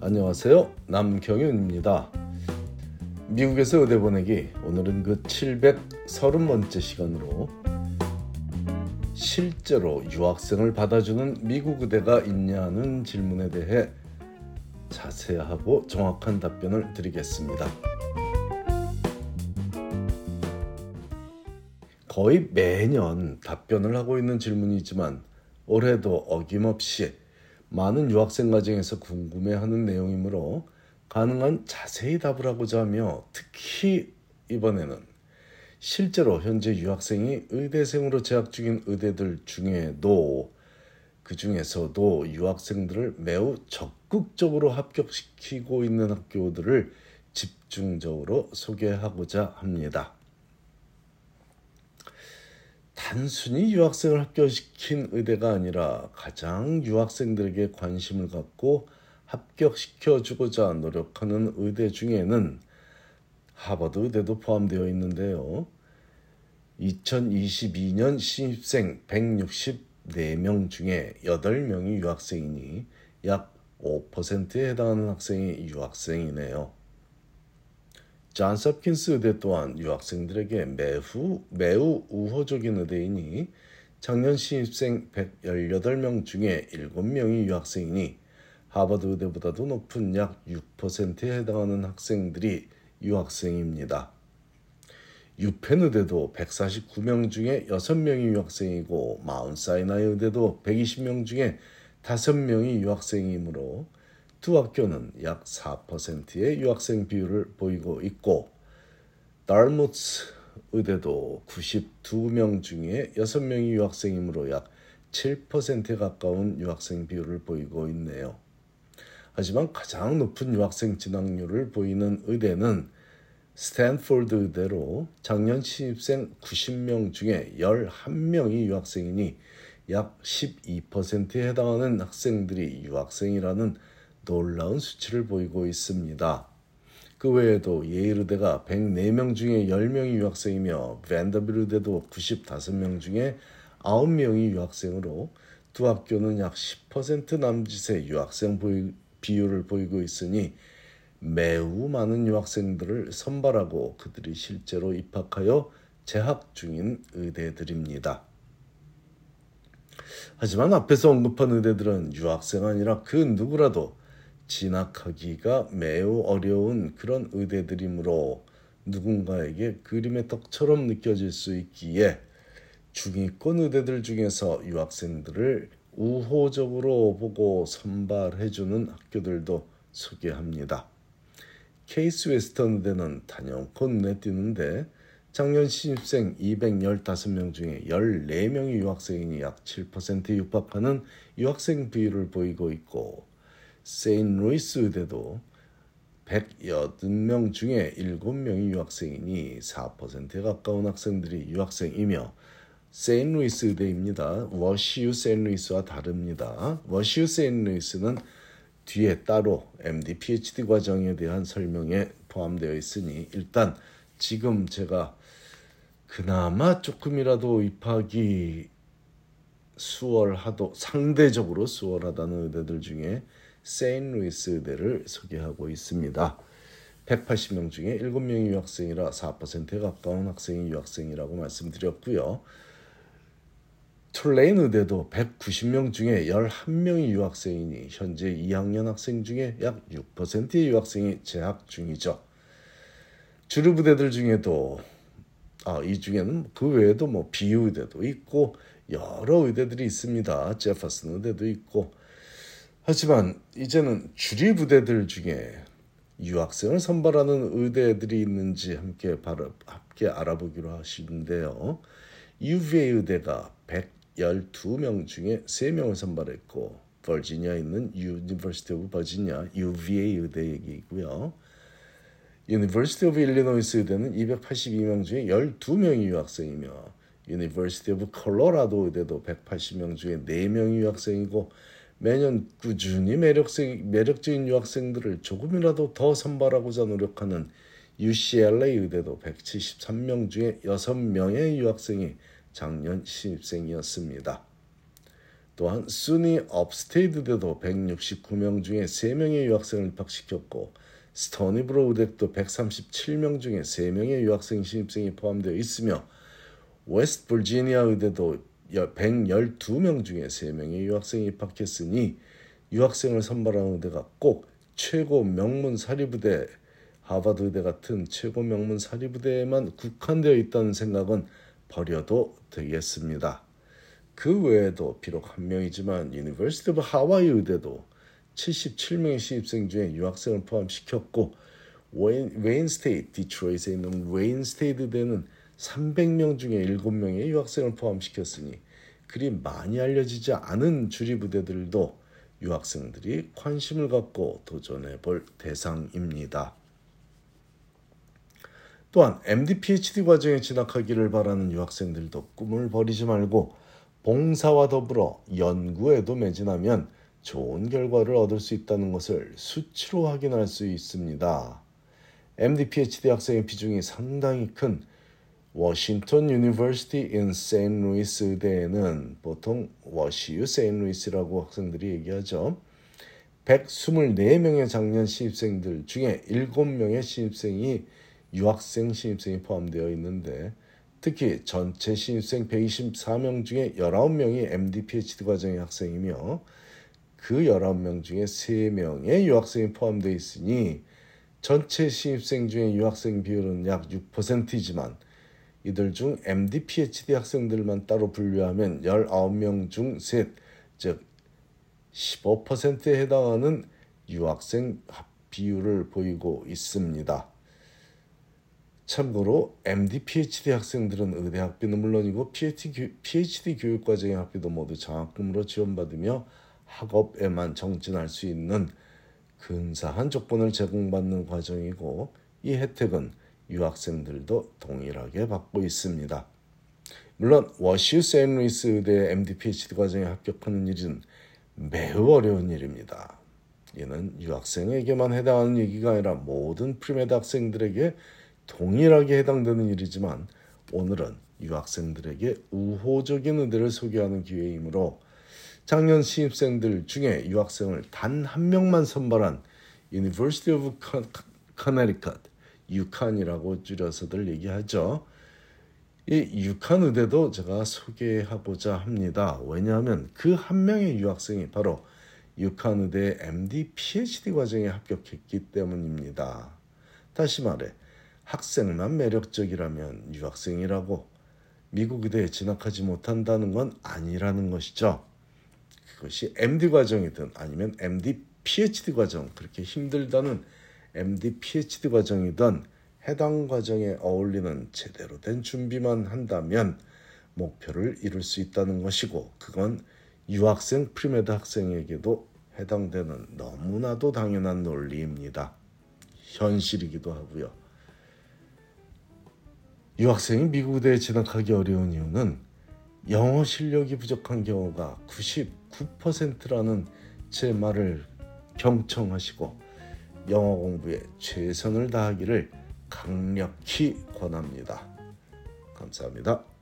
안녕하세요. 남경윤입니다. 미국에서 의대 보내기 오늘은 그 730번째 시간으로 실제로 유학생을 받아주는 미국 의대가 있냐는 질문에 대해 자세하고 정확한 답변을 드리겠습니다. 거의 매년 답변을 하고 있는 질문이지만 올해도 어김없이 많은 유학생 가정에서 궁금해하는 내용이므로 가능한 자세히 답을 하고자 하며 특히 이번에는 실제로 현재 유학생이 의대생으로 재학 중인 의대들 중에도 그 중에서도 유학생들을 매우 적극적으로 합격시키고 있는 학교들을 집중적으로 소개하고자 합니다. 단순히 유학생을 합격시킨 의대가 아니라 가장 유학생들에게 관심을 갖고 합격시켜 주고자 노력하는 의대 중에는 하버드 의대도 포함되어 있는데요. 2022년 신입생 164명 중에 8명이 유학생이니 약 5%에 해당하는 학생이 유학생이네요. 존스 홉킨스 의대 또한 유학생들에게 매우 매우 우호적인 의대이니 작년 신입생 118명 중에 7명이 유학생이니 하버드 의대보다도 높은 약 6%에 해당하는 학생들이 유학생입니다. 유펜 의대도 149명 중에 6명이 유학생이고 마운사이나이 의대도 120명 중에 5명이 유학생이므로 두 학교는 약 4%의 유학생 비율을 보이고 있고 Dartmouth 의대도 92명 중에 6명이 유학생이므로 약 7%에 가까운 유학생 비율을 보이고 있네요. 하지만 가장 높은 유학생 진학률을 보이는 의대는 Stanford 의대로 작년 신입생 90명 중에 11명이 유학생이니 약 12%에 해당하는 학생들이 유학생이라는 놀라운 수치를 보이고 있습니다. 그 외에도 예일의대가 104명 중에 10명이 유학생이며 밴더빌의대도 95명 중에 9명이 유학생으로 두 학교는 약 10% 남짓의 유학생 비율을 보이고 있으니 매우 많은 유학생들을 선발하고 그들이 실제로 입학하여 재학 중인 의대들입니다. 하지만 앞에서 언급한 의대들은 유학생 아니라 그 누구라도 진학하기가 매우 어려운 그런 의대들이므로 누군가에게 그림의 떡처럼 느껴질 수 있기에 중위권 의대들 중에서 유학생들을 우호적으로 보고 선발해주는 학교들도 소개합니다. Case Western 의대는 단연코 눈에 띄는데 작년 신입생 215명 중에 14명이 유학생이니 약 7%에 육박하는 유학생 비율을 보이고 있고 Saint Louis 의대도 180명 중에 7명이 유학생이니 4%에 가까운 학생들이 유학생이며 Saint Louis 의대입니다. WashU Saint Louis와 다릅니다. WashU Saint Louis는 뒤에 따로 MD, PhD 과정에 대한 설명에 포함되어 있으니 일단 지금 제가 그나마 조금이라도 입학이 수월하도 상대적으로 수월하다는 의대들 중에 세인루이스 의대를 소개하고 있습니다. 180명 중에 7명이 유학생이라 4%에 가까운 학생이 유학생이라고 말씀드렸고요. Tulane 의대도 190명 중에 11명이 유학생이니 현재 2학년 학생 중에 약 6%의 유학생이 재학 중이죠. 주립 의대들 중에도 아, 이 중에는 그 외에도 뭐 BU 의대도 있고 여러 의대들이 있습니다. Jefferson 의대도 있고 하지만 이제는 주립 의대들 중에 유학생을 선발하는 의대들이 있는지 함께 바로 함께 알아보기로 하시는데요. UVA 의대가 112명 중에 3명을 선발했고 버지니아에 있는 University of Virginia UVA 의대 얘기고요. University of Illinois 의대는 282명 중에 12명이 유학생이며 University of Colorado 의대도 180명 중에 4명이 유학생이고 매년 꾸준히 매력적, 매력적 인 유학생들을 조금이라도 더 선발하고자 노력하는 UCLA 의대도 173명 중에 6명의 유학생이 작년 신입생이었습니다. 또한 SUNY Upstate 의대도 169명 중에 3명의 유학생을 입학시켰고 Stony Brook 의대도 137명 중에 3명의 유학생 신입생이 포함되어 있으며 West Virginia 의대도 112명 중에 3명의 유학생이 입학했으니 유학생을 선발하는 의대가 꼭 최고 명문 사립의대 하버드 의대 같은 최고 명문 사립의대에만 국한되어 있다는 생각은 버려도 되겠습니다. 그 외에도 비록 한 명이지만 University of Hawaii 의대도 77명의 신입생 중에 유학생을 포함시켰고 Wayne, Wayne State 디트로이트에 있는 Wayne State 의대는 300명 중에 7명의 유학생을 포함시켰으니 그리 많이 알려지지 않은 주립 의대들도 유학생들이 관심을 갖고 도전해 볼 대상입니다. 또한 MD PhD 과정에 진학하기를 바라는 유학생들도 꿈을 버리지 말고 봉사와 더불어 연구에도 매진하면 좋은 결과를 얻을 수 있다는 것을 수치로 확인할 수 있습니다. MD PhD 학생의 비중이 상당히 큰 Washington University in Saint Louis 의대에는 보통 WashU Saint Louis라고 학생들이 얘기하죠. 124명의 작년 신입생들 중에 7명의 신입생이 유학생 신입생이 포함되어 있는데 특히 전체 신입생 124명 중에 19명이 MD PhD 과정의 학생이며 그 19명 중에 3명의 유학생이 포함되어 있으니 전체 신입생 중에 유학생 비율은 약 6%이지만 이들 중 MD, PhD 학생들만 따로 분류하면 19명 중 셋, 즉 15%에 해당하는 유학생 비율을 보이고 있습니다. 참고로 MD, PhD 학생들은 의대 학비는 물론이고 PhD, PhD 교육 과정의 학비도 모두 장학금으로 지원받으며 학업에만 정진할 수 있는 근사한 조건을 제공받는 과정이고 이 혜택은 유학생들도 동일하게 받고 있습니다. 물론 WashU Saint Louis 의대 MD PhD 과정에 합격하는 일은 매우 어려운 일입니다. 이는 유학생에게만 해당하는 얘기가 아니라 모든 premed 학생들에게 동일하게 해당되는 일이지만 오늘은 유학생들에게 우호적인 의대를 소개하는 기회이므로 작년 신입생들 중에 유학생을 단 한 명만 선발한 University of Connecticut 유칸이라고 줄여서들 얘기하죠. 이 유칸 의대도 제가 소개하고자 합니다. 왜냐하면 그 한 명의 유학생이 바로 유칸 의대 MD, PhD 과정에 합격했기 때문입니다. 다시 말해 학생만 매력적이라면 유학생이라고 미국 의대에 진학하지 못한다는 건 아니라는 것이죠. 그것이 MD 과정이든 아니면 MD, PhD 과정 그렇게 힘들다는 MD, PhD 과정이든 해당 과정에 어울리는 제대로 된 준비만 한다면 목표를 이룰 수 있다는 것이고 그건 유학생 premed 학생에게도 해당되는 너무나도 당연한 논리입니다. 현실이기도 하고요. 유학생이 미국에 진학하기 어려운 이유는 영어 실력이 부족한 경우가 99%라는 제 말을 경청하시고 영어 공부에 최선을 다하기를 강력히 권합니다. 감사합니다.